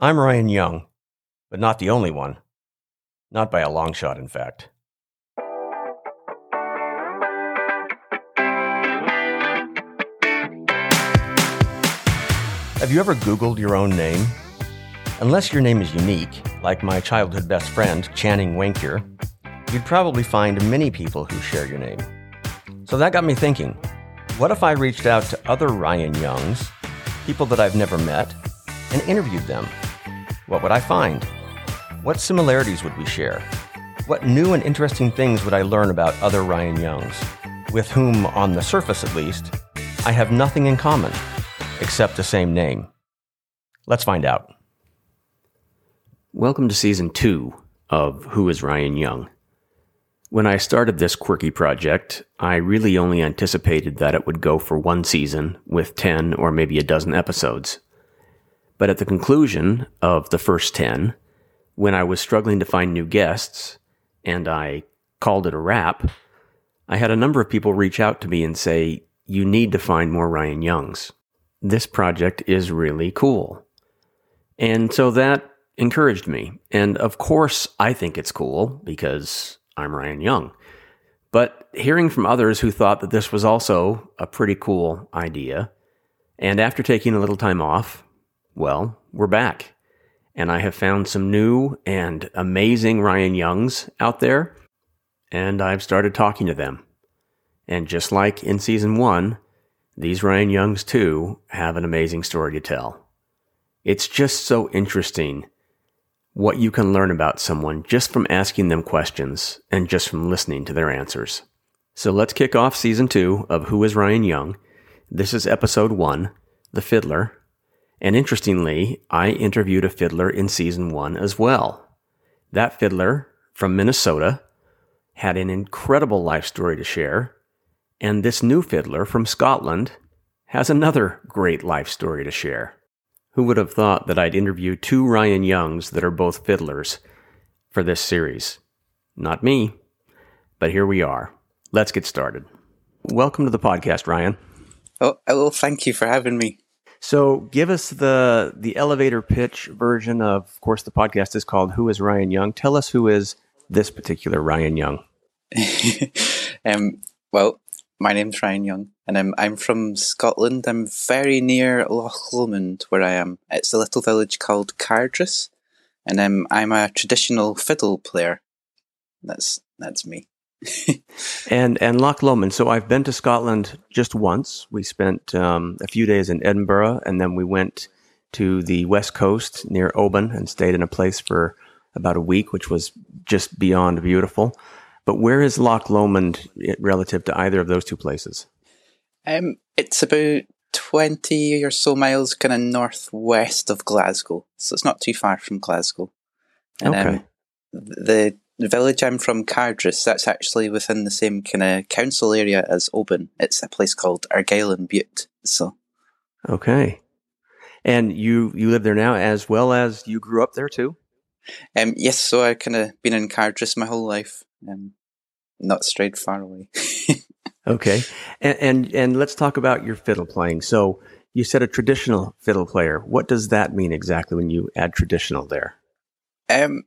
I'm Ryan Young, but not the only one. Not by a long shot, in fact. Have you ever Googled your own name? Unless your name is unique, like my childhood best friend, Channing Wankier, you'd probably find many people who share your name. So that got me thinking what if I reached out to other Ryan Youngs, people that I've never met, and interviewed them? What would I find? What similarities would we share? What new and interesting things would I learn about other Ryan Youngs, with whom, on the surface at least, I have nothing in common except the same name? Let's find out. Welcome to season two of Who is Ryan Young? When I started this quirky project, I really only anticipated that it would go for one season with 10 or maybe a dozen episodes. But at the conclusion of the first 10, when I was struggling to find new guests and I called it a wrap, I had a number of people reach out to me and say, You need to find more Ryan Youngs this project is really cool. And so that encouraged me. And of course, I think it's cool because I'm Ryan Young. But hearing from others who thought that this was also a pretty cool idea, and after taking a little time off, well, we're back. And I have found some new and amazing Ryan Youngs out there, and I've started talking to them. And just like in season one, these Ryan Youngs, too, have an amazing story to tell. It's just so interesting what you can learn about someone just from asking them questions and just from listening to their answers. So let's kick off season two of Who is Ryan Young? This is episode one, The Fiddler. And interestingly, I interviewed a fiddler in season one as well. That fiddler from Minnesota had an incredible life story to share and this new fiddler from Scotland has another great life story to share. Who would have thought that I'd interview two Ryan Youngs that are both fiddlers for this series? Not me, but here we are. Let's get started. Welcome to the podcast, Ryan. Oh, well, thank you for having me. So, give us the the elevator pitch version of, of course, the podcast is called "Who is Ryan Young." Tell us who is this particular Ryan Young. um, well, my name's Ryan Young, and I'm I'm from Scotland. I'm very near Loch Lomond, where I am. It's a little village called Cardross, and I'm I'm a traditional fiddle player. That's that's me. And and Loch Lomond. So I've been to Scotland just once. We spent um, a few days in Edinburgh, and then we went to the west coast near Oban and stayed in a place for about a week, which was just beyond beautiful. But where is Loch Lomond relative to either of those two places? Um, it's about 20 or so miles kind of northwest of Glasgow. So it's not too far from Glasgow. And, okay. Um, the village I'm from, Cardross, that's actually within the same kind of council area as Oban. It's a place called Argyll and Bute. So. Okay. And you, you live there now as well as you grew up there too? Um, yes, so I've kind of been in Cardross my whole life and not straight far away. okay, and, and and let's talk about your fiddle playing. So you said a traditional fiddle player. What does that mean exactly when you add traditional there? Um,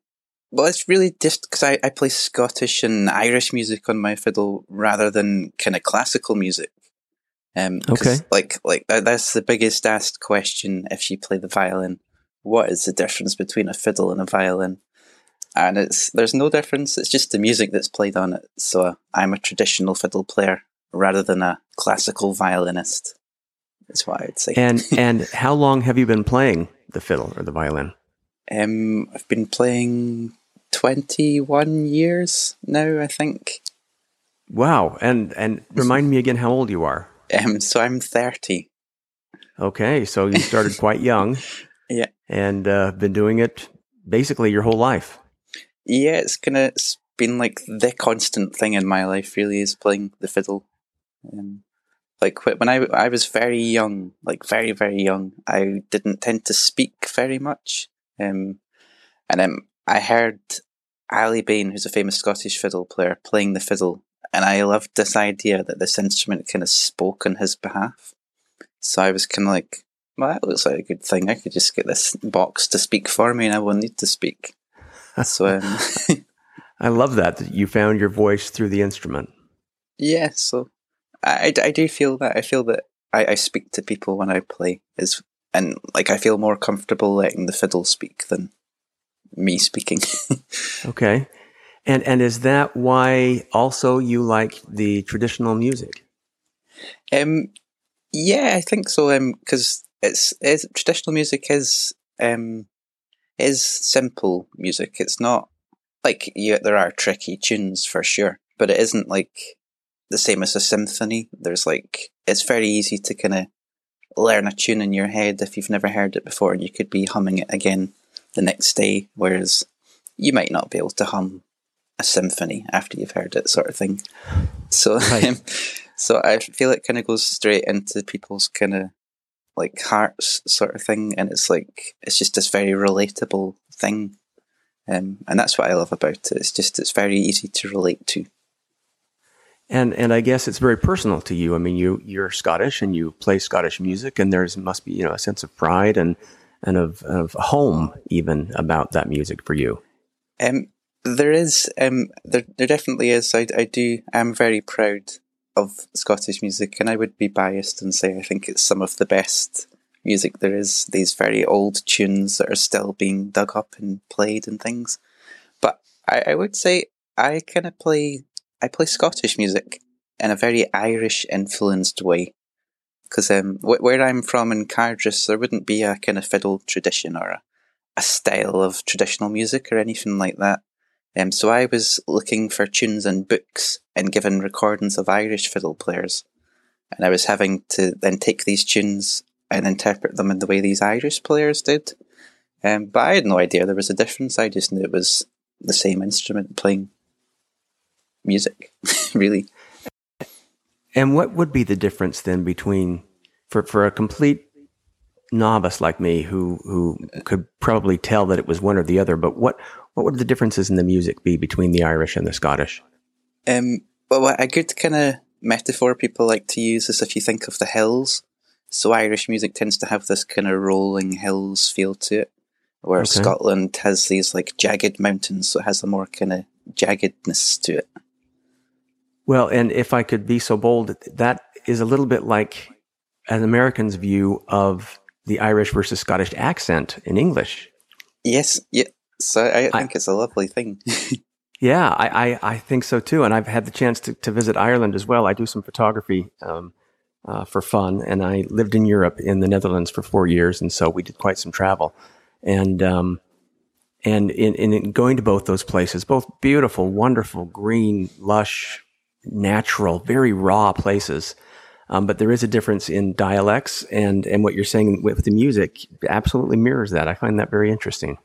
well, it's really just because I, I play Scottish and Irish music on my fiddle rather than kind of classical music. Um, okay. Like, like that's the biggest asked question if you play the violin. What is the difference between a fiddle and a violin? and it's there's no difference. It's just the music that's played on it. So I'm a traditional fiddle player rather than a classical violinist. That's why I'd say. And and how long have you been playing the fiddle or the violin? Um, I've been playing twenty one years now. I think. Wow! And and remind me again how old you are. Um, so I'm thirty. Okay, so you started quite young. yeah, and uh, been doing it basically your whole life yeah, it's kind of it's been like the constant thing in my life. Really, is playing the fiddle. Um, like when I I was very young, like very very young, I didn't tend to speak very much. Um, and um, I heard Aly Bain, who's a famous Scottish fiddle player, playing the fiddle, and I loved this idea that this instrument kind of spoke on his behalf. So I was kind of like well, that looks like a good thing. I could just get this box to speak for me and I won't need to speak. So, um, I love that, that you found your voice through the instrument. Yeah, so I, I do feel that. I feel that I, I speak to people when I play, is and like I feel more comfortable letting the fiddle speak than me speaking. okay. And and is that why also you like the traditional music? Um yeah, I think so. Um because it's, it's traditional music is um is simple music. It's not like yeah, there are tricky tunes for sure, but it isn't like the same as a symphony. There's like it's very easy to kind of learn a tune in your head if you've never heard it before, and you could be humming it again the next day. Whereas you might not be able to hum a symphony after you've heard it, sort of thing. So, right. um, so I feel it kind of goes straight into people's kind of like hearts, sort of thing, and it's like it's just this very relatable thing, um, and that's what I love about it. It's just it's very easy to relate to. And and I guess it's very personal to you. I mean, you you're Scottish and you play Scottish music, and there's must be you know a sense of pride and and of of home even about that music for you. Um, there is um there there definitely is. I I do. I'm very proud of Scottish music, and I would be biased and say I think it's some of the best music there is. These very old tunes that are still being dug up and played and things. But I, I would say I kind of play I play Scottish music in a very Irish influenced way. Because um, wh- where I'm from in Cardross, there wouldn't be a kind of fiddle tradition or a, a style of traditional music or anything like that. Um, so I was looking for tunes in books and given recordings of Irish fiddle players. And I was having to then take these tunes and interpret them in the way these Irish players did. Um, but I had no idea there was a difference. I just knew it was the same instrument playing music, really. And what would be the difference then between for for a complete novice like me who who could probably tell that it was one or the other, but what what would the differences in the music be between the Irish and the Scottish? Um, well, a good kind of metaphor people like to use is if you think of the hills. So Irish music tends to have this kind of rolling hills feel to it, where okay. Scotland has these like jagged mountains, so it has a more kind of jaggedness to it. Well, and if I could be so bold, that is a little bit like an American's view of the Irish versus Scottish accent in English. Yes, yeah. So I think I, it's a lovely thing. yeah, I, I, I, think so too. And I've had the chance to, to visit Ireland as well. I do some photography um, uh, for fun, and I lived in Europe in the Netherlands for four years, and so we did quite some travel. And um, and in, in going to both those places, both beautiful, wonderful, green, lush, natural, very raw places. Um, but there is a difference in dialects, and and what you're saying with the music absolutely mirrors that. I find that very interesting.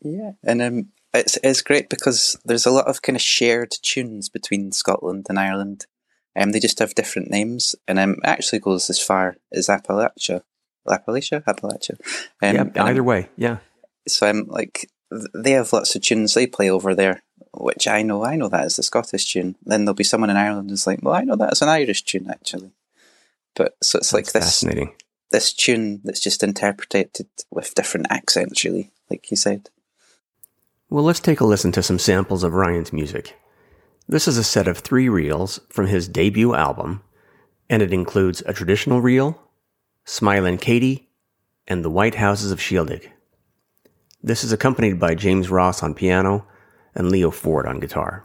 Yeah, and um, it's it's great because there's a lot of kind of shared tunes between Scotland and Ireland. Um, they just have different names, and um, actually goes as far as Appalachia, Appalachia, Appalachia. Um, yeah, either way, yeah. So I'm um, like, they have lots of tunes they play over there, which I know, I know that is a Scottish tune. Then there'll be someone in Ireland who's like, well, I know that's an Irish tune actually. But so it's that's like this fascinating. this tune that's just interpreted with different accents, really, like you said. Well, let's take a listen to some samples of Ryan's music. This is a set of three reels from his debut album, and it includes a traditional reel, Smilin' Katie, and The White Houses of Shieldaig. This is accompanied by James Ross on piano and Leo Ford on guitar.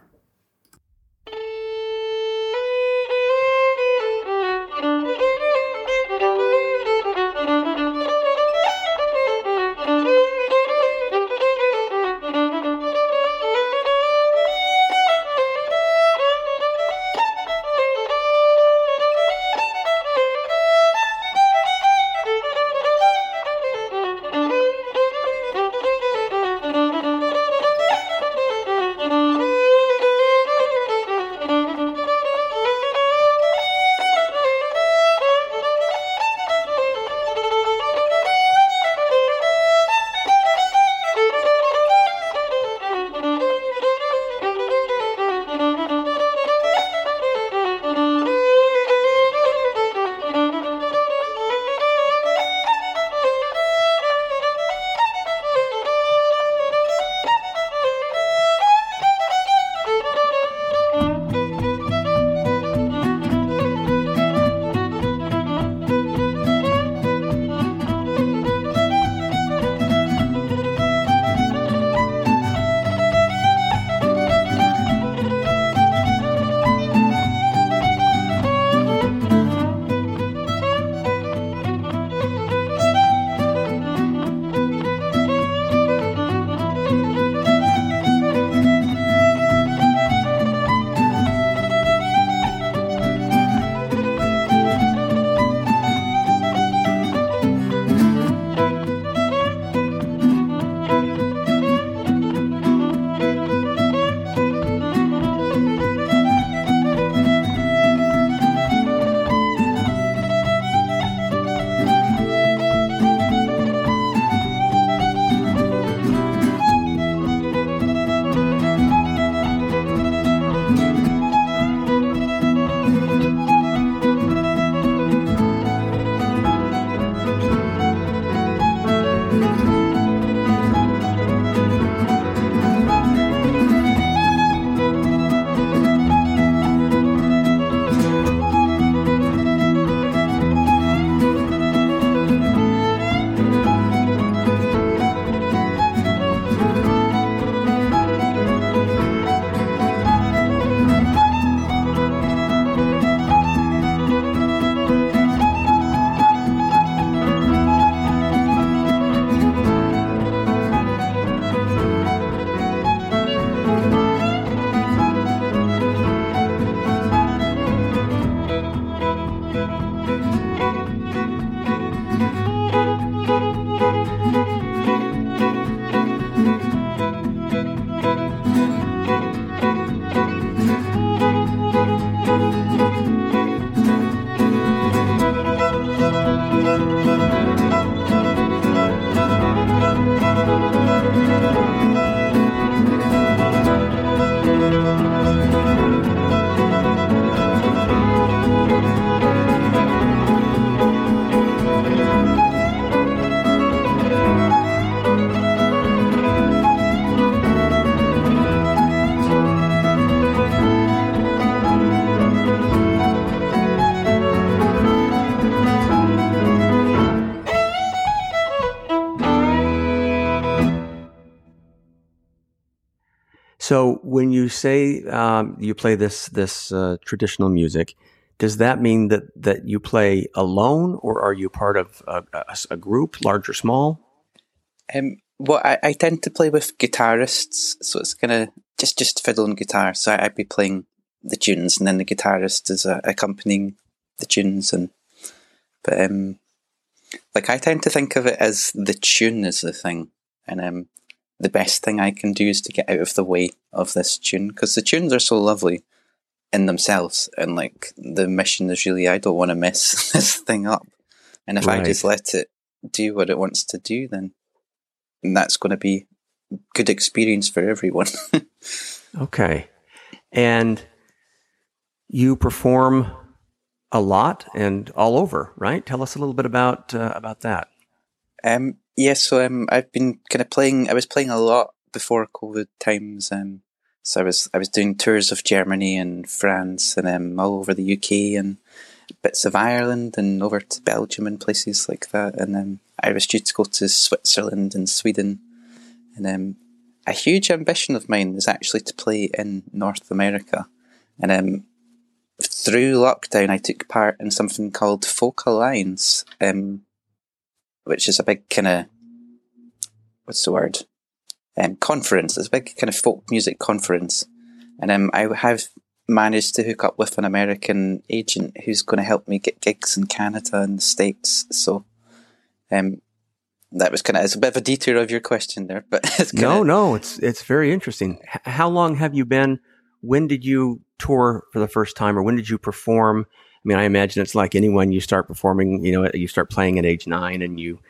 So say um, you play this this uh, traditional music, does that mean that that you play alone, or are you part of a, a, a group, large or small? Um, well, I, I, tend to play with guitarists, so it's kind of just just fiddle and guitar. So I, would be playing the tunes, and then the guitarist is uh, accompanying the tunes, and but um, like I tend to think of it as the tune is the thing, and um, the best thing I can do is to get out of the way of this tune because the tunes are so lovely in themselves, and like the mission is really I don't want to mess this thing up, and if right. I just let it do what it wants to do, then that's going to be good experience for everyone. okay, and you perform a lot and all over, right? Tell us a little bit about uh, about that. Um, Yes, so um, I've been kind of playing. I was playing a lot before COVID times. Um, so I was I was doing tours of Germany and France and um, all over the UK and bits of Ireland and over to Belgium and places like that. And um, I was due to go to Switzerland and Sweden. And um, a huge ambition of mine is actually to play in North America. And um, through lockdown, I took part in something called Folk Alliance. Um, which is a big kind of what's the word um, conference. It's a big kind of folk music conference, and um, I have managed to hook up with an American agent who's going to help me get gigs in Canada and the States. So, um, that was kind of it's a bit of a detour of your question there, but no, no, it's it's very interesting. H- how long have you been? When did you tour for the first time, or when did you perform? I mean, I imagine it's like anyone you start performing, you know, you start playing at age nine and you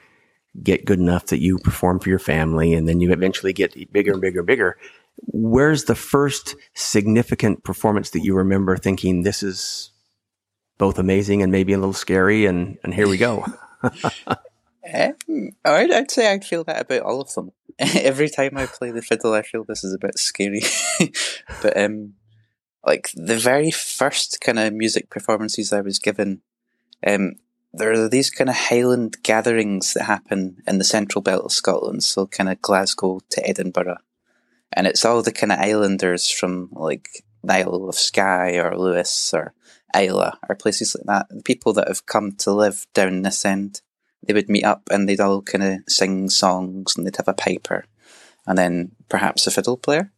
get good enough that you perform for your family and then you eventually get bigger and bigger and bigger. Where's the first significant performance that you remember thinking this is both amazing and maybe a little scary and, and here we go? um, I'd, I'd say I'd feel that about all of them. Every time I play the fiddle, I feel this is a bit scary. but um, like the very first kind of music performances I was given, um, there are these kind of Highland gatherings that happen in the central belt of Scotland, so kind of Glasgow to Edinburgh. And it's all the kind of islanders from like Isle of Skye or Lewis or Islay or places like that. The people that have come to live down this end, they would meet up and they'd all kind of sing songs and they'd have a piper and then perhaps a fiddle player.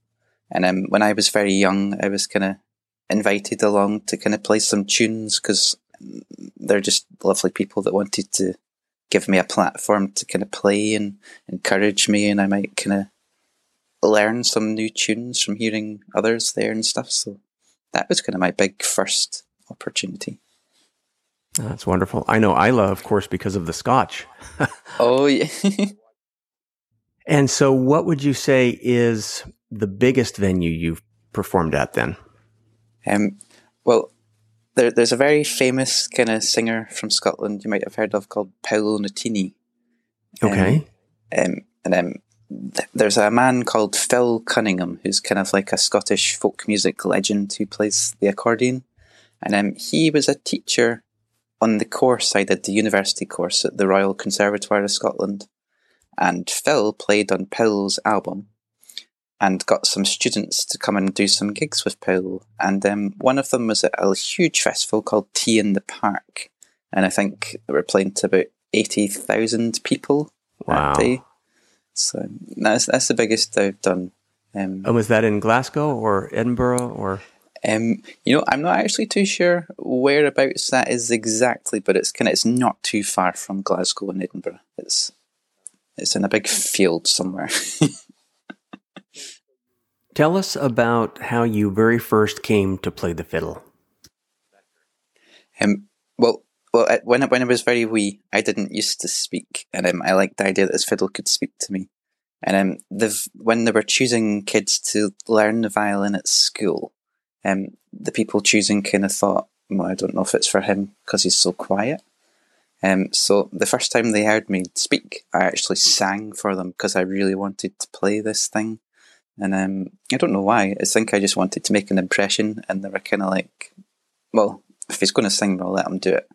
And um, when I was very young, I was kind of invited along to kind of play some tunes because they're just lovely people that wanted to give me a platform to kind of play and encourage me, and I might kind of learn some new tunes from hearing others there and stuff. So that was kind of my big first opportunity. That's wonderful. I know Islay, of course, because of the Scotch. oh, yeah. and so, what would you say is the biggest venue you've performed at then? Um, well, there, there's a very famous kind of singer from Scotland you might have heard of called Paolo Nutini. Um, okay. Um, and um, th- there's a man called Phil Cunningham who's kind of like a Scottish folk music legend who plays the accordion. And um, he was a teacher on the course I did, the university course at the Royal Conservatoire of Scotland. And Phil played on Paolo's album and got some students to come and do some gigs with Paolo. And um, one of them was at a huge festival called T in the Park. And I think they were playing to about 80,000 people wow. that day. So that's, that's the biggest I've done. Um, and was that in Glasgow or Edinburgh or? Um, you know, I'm not actually too sure whereabouts that is exactly, but it's kind of it's not too far from Glasgow and Edinburgh. It's it's in a big field somewhere. Tell us about how you very first came to play the fiddle. Um, well, well, when I, when I was very wee, I didn't used to speak, and um, I liked the idea that this fiddle could speak to me. And um, when they were choosing kids to learn the violin at school, um, the people choosing kind of thought, well, I don't know if it's for him because he's so quiet. Um, so the first time they heard me speak, I actually sang for them because I really wanted to play this thing. And um, I don't know why. I think I just wanted to make an impression, and they were kind of like, "Well, if he's going to sing, we'll let him do it."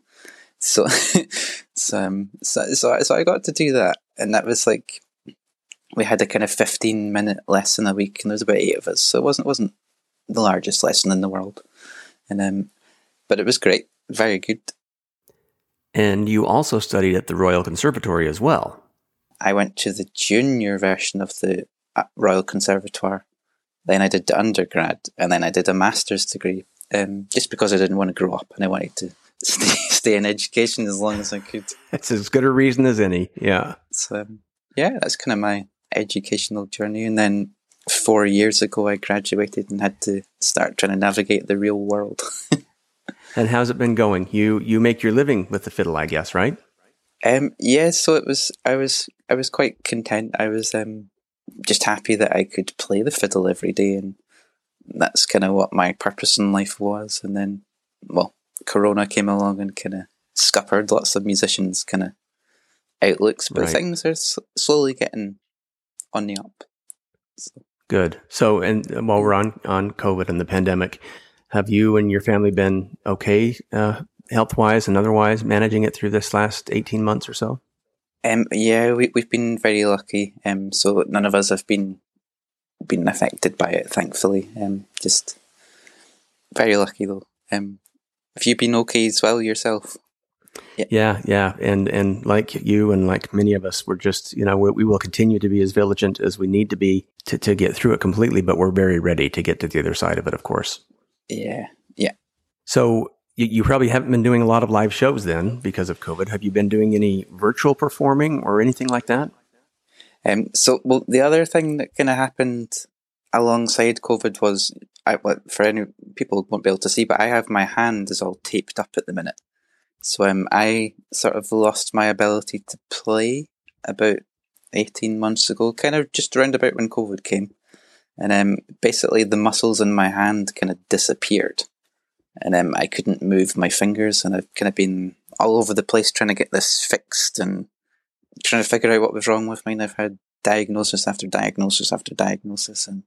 So, so, um, so, so, so I got to do that, and that was like we had a kind of fifteen minute lesson a week, and there was about eight of us, so it wasn't wasn't the largest lesson in the world. And um, but it was great, very good. And you also studied at the Royal Conservatory as well. I went to the junior version of the Royal Conservatoire. Then I did the undergrad, and then I did a master's degree. Um, just because I didn't want to grow up and I wanted to stay, stay in education as long as I could. It's as good a reason as any. Yeah. So um, yeah, that's kind of my educational journey. And then four years ago, I graduated and had to start trying to navigate the real world. and how's it been going? You you make your living with the fiddle, I guess, right? Um, yeah. So it was. I was. I was quite content. I was um, just happy that I could play the fiddle every day, and that's kind of what my purpose in life was. And then, well, Corona came along and kind of scuppered lots of musicians' kind of outlooks, but right. things are slowly getting on the up. So. Good. So, and while we're on on COVID and the pandemic, have you and your family been okay, uh, health wise and otherwise, managing it through this last eighteen months or so? Um, yeah, we we've been very lucky. Um, so none of us have been been affected by it, thankfully. Um, just very lucky though. Um, have you been okay as well yourself? Yeah. yeah, yeah, and and like you and like many of us, we're just you know we, we, will continue to be as vigilant as we need to be to to get through it completely, but we're very ready to get to the other side of it, of course. Yeah, yeah. So you, you probably haven't been doing a lot of live shows then because of COVID. Have you been doing any virtual performing or anything like that? Um, so well, the other thing that kind of happened alongside COVID was, I, for any people won't be able to see, but I have my hand is all taped up at the minute. So um, I sort of lost my ability to play about 18 months ago, kind of just around about when COVID came. And um, basically, the muscles in my hand kind of disappeared. And um, I couldn't move my fingers, and I've kind of been all over the place trying to get this fixed and trying to figure out what was wrong with me. And I've had diagnosis after diagnosis after diagnosis, and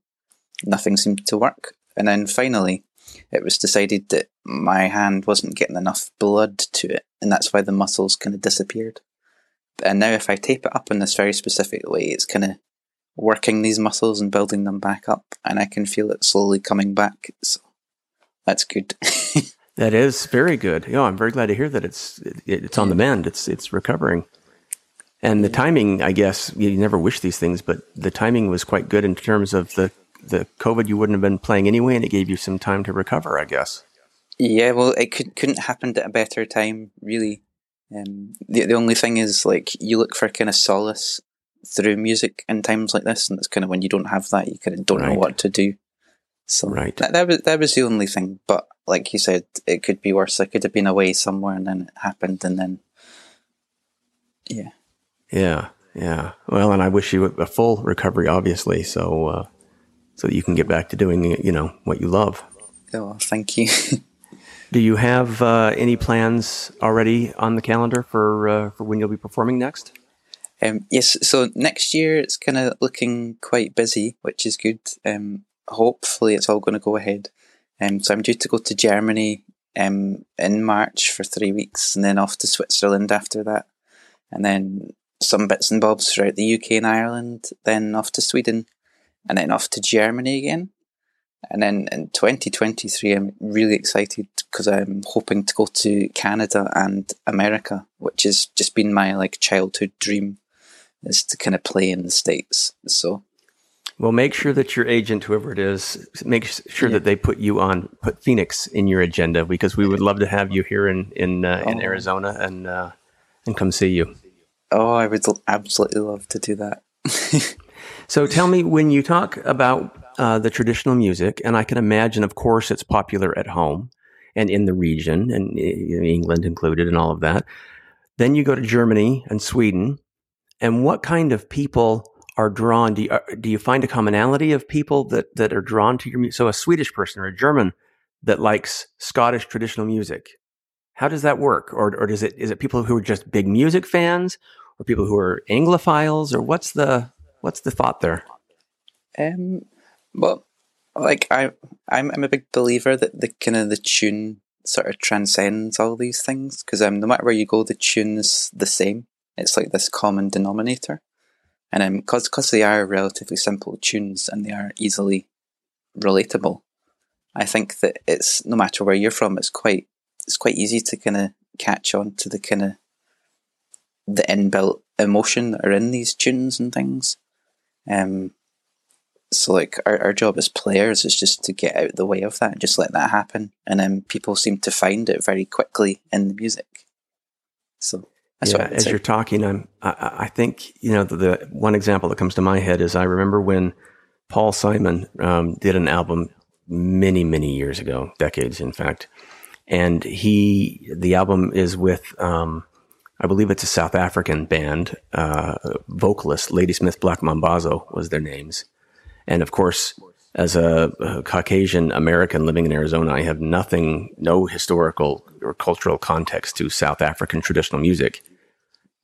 nothing seemed to work. And then finally, it was decided that my hand wasn't getting enough blood to it, and that's why the muscles kind of disappeared. And now, if I tape it up in this very specific way, it's kind of working these muscles and building them back up, and I can feel it slowly coming back. So that's good. that is very good. Yeah, I'm very glad to hear that it's it's on the mend. It's it's recovering. And the timing, I guess, you never wish these things, but the timing was quite good in terms of the the COVID, you wouldn't have been playing anyway, and it gave you some time to recover, I guess. Yeah, well, it could, couldn't happen at a better time, really. Um, the the only thing is, like, you look for kind of solace through music in times like this, and it's kind of when you don't have that, you kind of don't right. know what to do. So right. that, that was that was the only thing. But like you said, it could be worse. I could have been away somewhere, and then it happened, and then yeah, yeah, yeah. Well, and I wish you a full recovery, obviously. So uh, so that you can get back to doing you know what you love. Oh, thank you. Do you have uh, any plans already on the calendar for uh, for when you'll be performing next? Um, yes, so next year it's kind of looking quite busy, which is good. Um, hopefully it's all going to go ahead. Um, so I'm due to go to Germany um, in March for three weeks and then off to Switzerland after that. And then some bits and bobs throughout the UK and Ireland, then off to Sweden, and then off to Germany again. And then in 2023, I'm really excited because I'm hoping to go to Canada and America, which has just been my like childhood dream, is to kind of play in the states. So, well, make sure that your agent, whoever it is, make sure yeah. that they put you on, put Phoenix in your agenda because we would love to have you here in in uh, in oh. Arizona and uh, and come see you. Oh, I would absolutely love to do that. so tell me when you talk about uh, the traditional music, and I can imagine, of course, it's popular at home and in the region, and England included, and all of that. Then you go to Germany and Sweden, and what kind of people are drawn? Do you, uh, do you find a commonality of people that that are drawn to your music? So a Swedish person or a German that likes Scottish traditional music how does that work? Or, or does it, is it people who are just big music fans or people who are Anglophiles or what's the, what's the thought there? Um, well, like I, I'm, I'm a big believer that the kind of the tune sort of transcends all these things because um, no matter where you go, the tune is the same. It's like this common denominator. And um, cause, cause they are relatively simple tunes and they are easily relatable, I think that it's, no matter where you're from, it's quite it's quite easy to kind of catch on to the kind of the inbuilt emotion that are in these tunes and things. Um, so like our, our job as players is just to get out the way of that and just let that happen. And then people seem to find it very quickly in the music. So yeah, as say. you're talking, I'm, I, I think, you know, the, the, one example that comes to my head is I remember when Paul Simon um, did an album many, many years ago, decades, in fact, and he the album is with um, I believe it's a South African band uh, vocalist Ladysmith Black Mambazo was their names, and of course. As a, a Caucasian American living in Arizona, I have nothing, no historical or cultural context to South African traditional music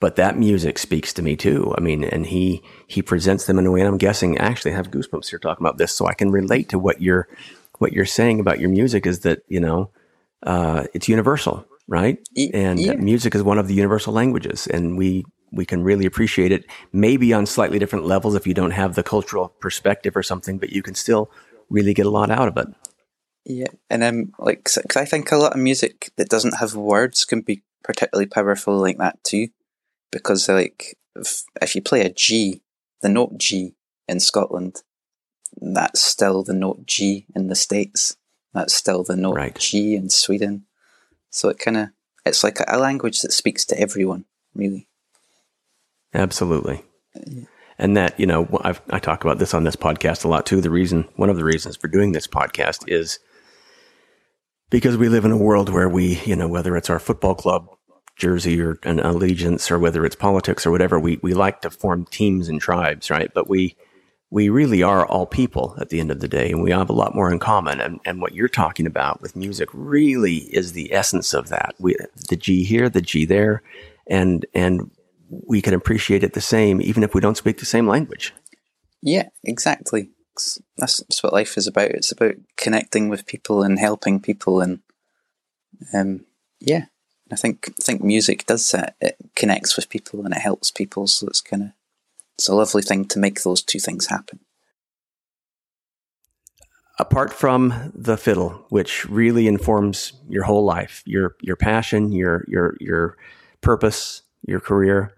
but that music speaks to me too. I mean, and he he presents them in a way, and I'm guessing actually I have goosebumps here talking about this, so I can relate to what you're what you're saying about your music is that you know uh, it's universal, right? And yeah. music is one of the universal languages, and we we can really appreciate it. Maybe on slightly different levels if you don't have the cultural perspective or something, but you can still really get a lot out of it. Yeah, and um, like cause I think a lot of music that doesn't have words can be particularly powerful like that too, because like if, if you play a G, the note G in Scotland, that's still the note G in the States. That's still the note right. G in Sweden. So it kind of it's like a language that speaks to everyone, really. Absolutely. Yeah. And that, you know, I've, I talk about this on this podcast a lot too. The reason, one of the reasons for doing this podcast is because we live in a world where we, you know, whether it's our football club jersey or an allegiance or whether it's politics or whatever, we, we like to form teams and tribes, right? But we, we really are all people at the end of the day, and we have a lot more in common. And, and what you're talking about with music really is the essence of that. We, the G here, the G there, and and we can appreciate it the same, even if we don't speak the same language. Yeah, exactly. That's, that's what life is about. It's about connecting with people and helping people, and um, yeah, I think I think music does that. It connects with people and it helps people, so it's kind of it's a lovely thing to make those two things happen. Apart from the fiddle, which really informs your whole life, your your passion, your your your purpose, your career,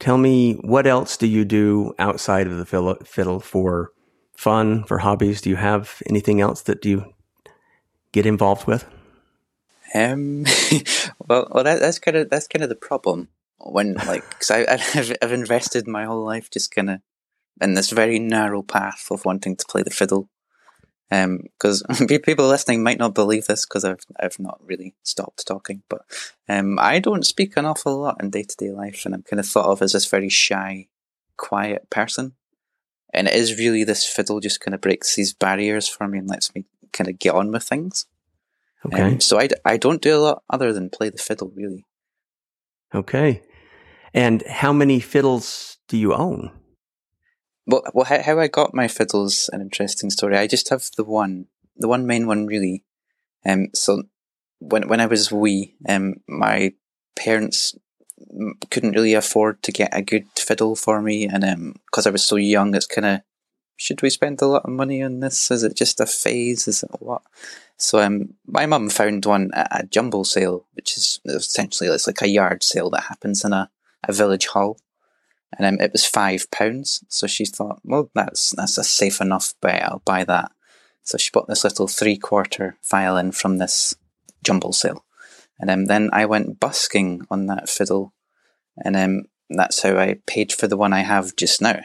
tell me what else do you do outside of the fiddle for fun, for hobbies? Do you have anything else that you get involved with? Um, well, well, that, that's kind of that's kind of the problem when like because I I've, I've invested my whole life just kind of in this very narrow path of wanting to play the fiddle. Because um, people listening might not believe this because I've I've not really stopped talking, but um, I don't speak an awful lot in day to day life, and I'm kind of thought of as this very shy, quiet person. And it is really this fiddle just kind of breaks these barriers for me and lets me kind of get on with things. Okay. Um, so I, I don't do a lot other than play the fiddle, really. Okay. And how many fiddles do you own? Well, well, how, how I got my fiddle's an interesting story. I just have the one, the one main one, really. Um, so when when I was wee, um, my parents couldn't really afford to get a good fiddle for me, and um, because I was so young, it's kind of should we spend a lot of money on this? Is it just a phase? Is it what? So um, my mum found one at a jumble sale, which is essentially it's like a yard sale that happens in a, a village hall, and um, it was five pounds. So she thought, well, that's that's a safe enough bet. I'll buy that. So she bought this little three quarter violin from this jumble sale, and um, then I went busking on that fiddle, and um, that's how I paid for the one I have just now.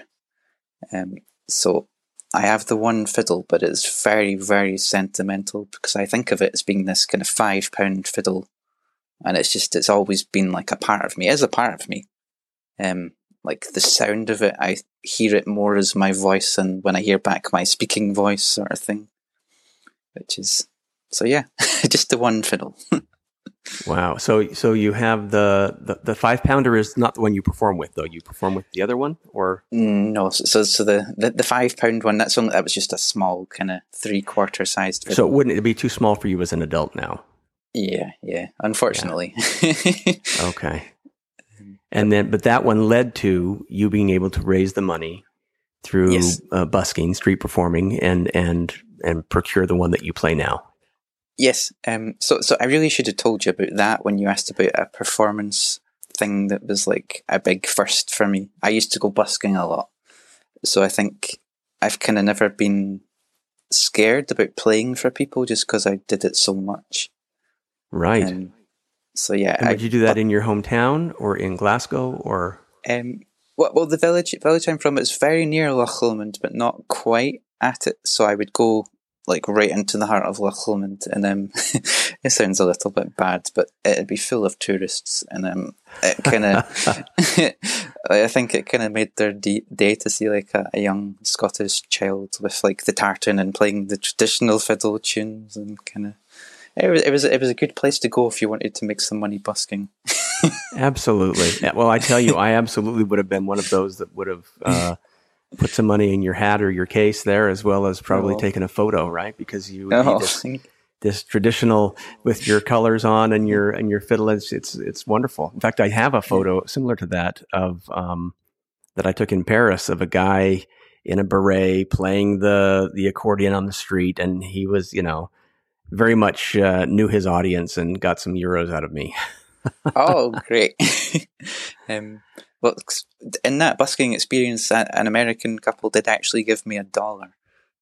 Um, so I have the one fiddle, but it's very, very sentimental because I think of it as being this kind of five pound fiddle. And it's just, it's always been like a part of me, it is a part of me. Um, like the sound of it, I hear it more as my voice and when I hear back my speaking voice sort of thing. Which is, so yeah, just the one fiddle. Wow. So so you have the, the, the five pounder is not the one you perform with though. You perform with the other one or mm, no? So so the, the, the five pound one that's only that was just a small kind of three quarter sized. So wouldn't it be too small for you as an adult now? Yeah, yeah. Unfortunately. Yeah. okay. And then, but that one led to you being able to raise the money through yes. uh, busking, street performing, and and and procure the one that you play now. Yes. Um, so, so I really should have told you about that when you asked about a performance thing that was like a big first for me. I used to go busking a lot. So I think I've kind of never been scared about playing for people just because I did it so much. Right. Um, so yeah. And I, you do that in your hometown or in Glasgow or? Um, well, well, the village village I'm from is very near Loch Lomond, but not quite at it. So I would go like right into the heart of Loch Lomond, and um, it sounds a little bit bad, but it'd be full of tourists, and um, it kind of, I think it kind of made their day to see like a, a, young Scottish child with like the tartan and playing the traditional fiddle tunes, and kind of, it was it was it was a good place to go if you wanted to make some money busking. absolutely. Well, I tell you, I absolutely would have been one of those that would have. Uh, put some money in your hat or your case there, as well as probably oh. taking a photo, right? Because you oh. this, this, traditional with your colors on and your and your fiddle. It's, it's it's wonderful. In fact, I have a photo similar to that of um, that I took in Paris of a guy in a beret playing the the accordion on the street, and he was you know very much uh, knew his audience and got some euros out of me. oh, great! um, well, in that busking experience, an American couple did actually give me a dollar.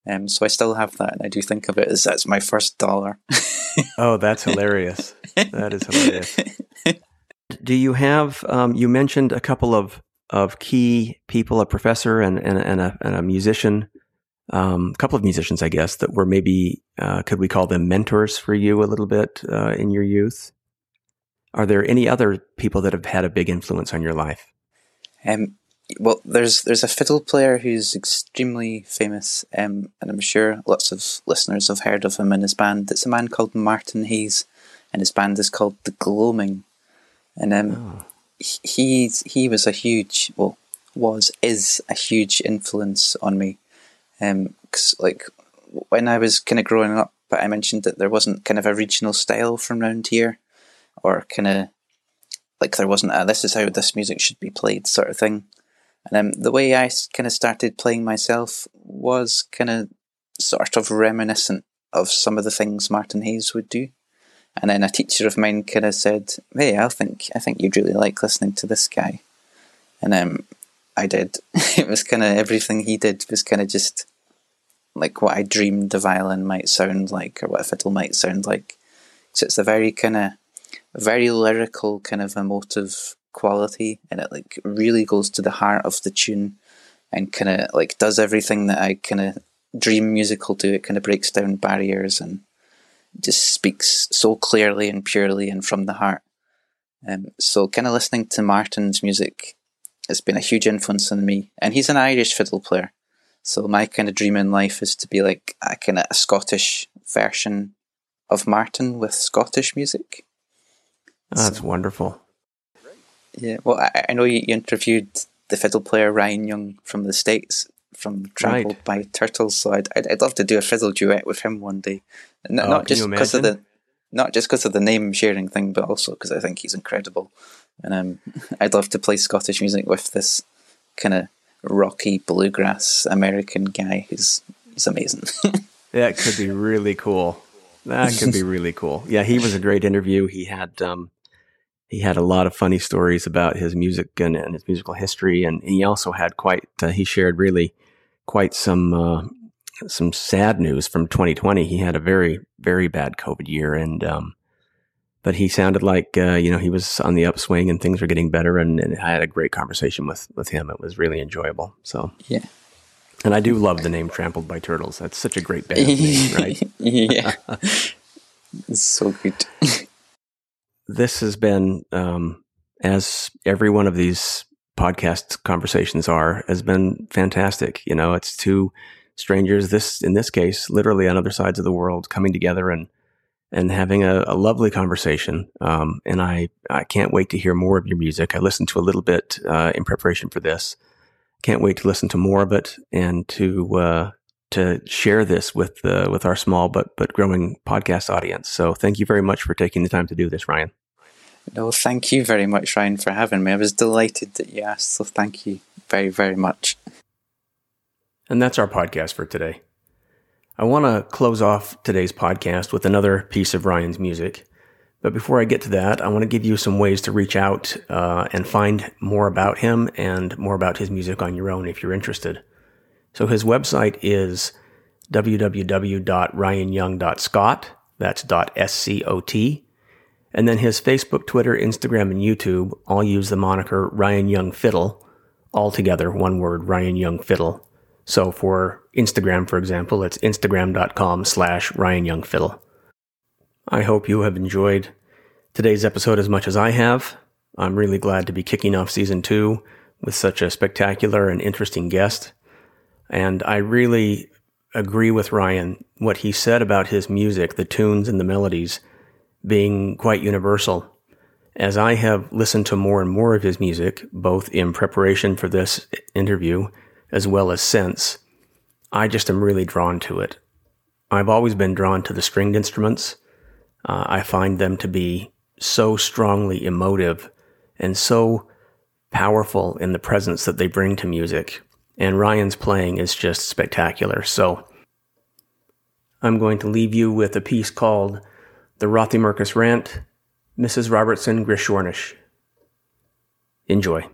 Um, so I still have that, and I do think of it as that's my first dollar. oh, that's hilarious! That is hilarious. Do you have? Um, you mentioned a couple of of key people, a professor and and, and, a, and a musician, um, a couple of musicians, I guess, that were maybe uh, could we call them mentors for you a little bit uh, in your youth? Are there any other people that have had a big influence on your life? Um, well, there's there's a fiddle player who's extremely famous, um, and I'm sure lots of listeners have heard of him and his band. It's a man called Martin Hayes, and his band is called The Gloaming. And um, oh. he he was a huge well was is a huge influence on me, um, cause like when I was kind of growing up, I mentioned that there wasn't kind of a regional style from around here, or kind of like there wasn't a this is how this music should be played sort of thing. And um, the way I kind of started playing myself was kind of sort of reminiscent of some of the things Martin Hayes would do. And then a teacher of mine kind of said, "Hey, I think I think you'd really like listening to this guy." And um, I did. it was kind of everything he did was kind of just like what I dreamed the violin might sound like, or what a fiddle might sound like. So it's a very kind of very lyrical kind of emotive quality and it like really goes to the heart of the tune and kind of like does everything that I kind of dream musical do. It kind of breaks down barriers and just speaks so clearly and purely and from the heart. Um, so kind of listening to Martin's music has been a huge influence on me. And he's an Irish fiddle player. So my kind of dream in life is to be like a kind of a Scottish version of Martin with Scottish music. Oh, that's so. wonderful. Yeah, well, I, I know you interviewed the fiddle player Ryan Young from the States from Trampled right. by Turtles, so I'd, I'd, I'd love to do a fiddle duet with him one day. And oh, not just because of the not just because of the name sharing thing, but also because I think he's incredible. And um, I'd love to play Scottish music with this kind of rocky bluegrass American guy who's he's amazing. that could be really cool. That could be really cool. Yeah, he was a great interview. He had um, he had a lot of funny stories about his music and, and his musical history, and he also had quite uh, he shared really quite some uh, some sad news from 2020. He had a very very bad COVID year, and um, but he sounded like uh, you know he was on the upswing and things were getting better, and, and I had a great conversation with with him. It was really enjoyable. So yeah. And I do love the name "Trampled by Turtles." That's such a great band name, right? yeah, it's so good. this has been, um, as every one of these podcast conversations are, has been fantastic. You know, it's two strangers. This, in this case, literally on other sides of the world, coming together and and having a, a lovely conversation. Um, and I I can't wait to hear more of your music. I listened to a little bit uh, in preparation for this. Can't wait to listen to more of it and to uh, to share this with uh, with our small but but growing podcast audience. So thank you very much for taking the time to do this, Ryan. No, thank you very much, Ryan, for having me. I was delighted that you asked, so thank you very, very much. And that's our podcast for today. I want to close off today's podcast with another piece of Ryan's music. But before I get to that, I want to give you some ways to reach out uh, and find more about him and more about his music on your own if you're interested. So his website is www.ryanyoung.scot. That's dot .scot. And then his Facebook, Twitter, Instagram, and YouTube all use the moniker Ryan Young Fiddle, all together, one word, Ryan Young Fiddle. So for Instagram, for example, it's instagram.com slash Ryan Young Fiddle. I hope you have enjoyed today's episode as much as I have. I'm really glad to be kicking off season two with such a spectacular and interesting guest. And I really agree with Ryan. What he said about his music, the tunes and the melodies being quite universal. As I have listened to more and more of his music, both in preparation for this interview as well as since, I just am really drawn to it. I've always been drawn to the stringed instruments. Uh, I find them to be so strongly emotive and so powerful in the presence that they bring to music. And Ryan's playing is just spectacular. So I'm going to leave you with a piece called The Rothiemurchus Rant, Mrs. Robertson Grishornish. Enjoy.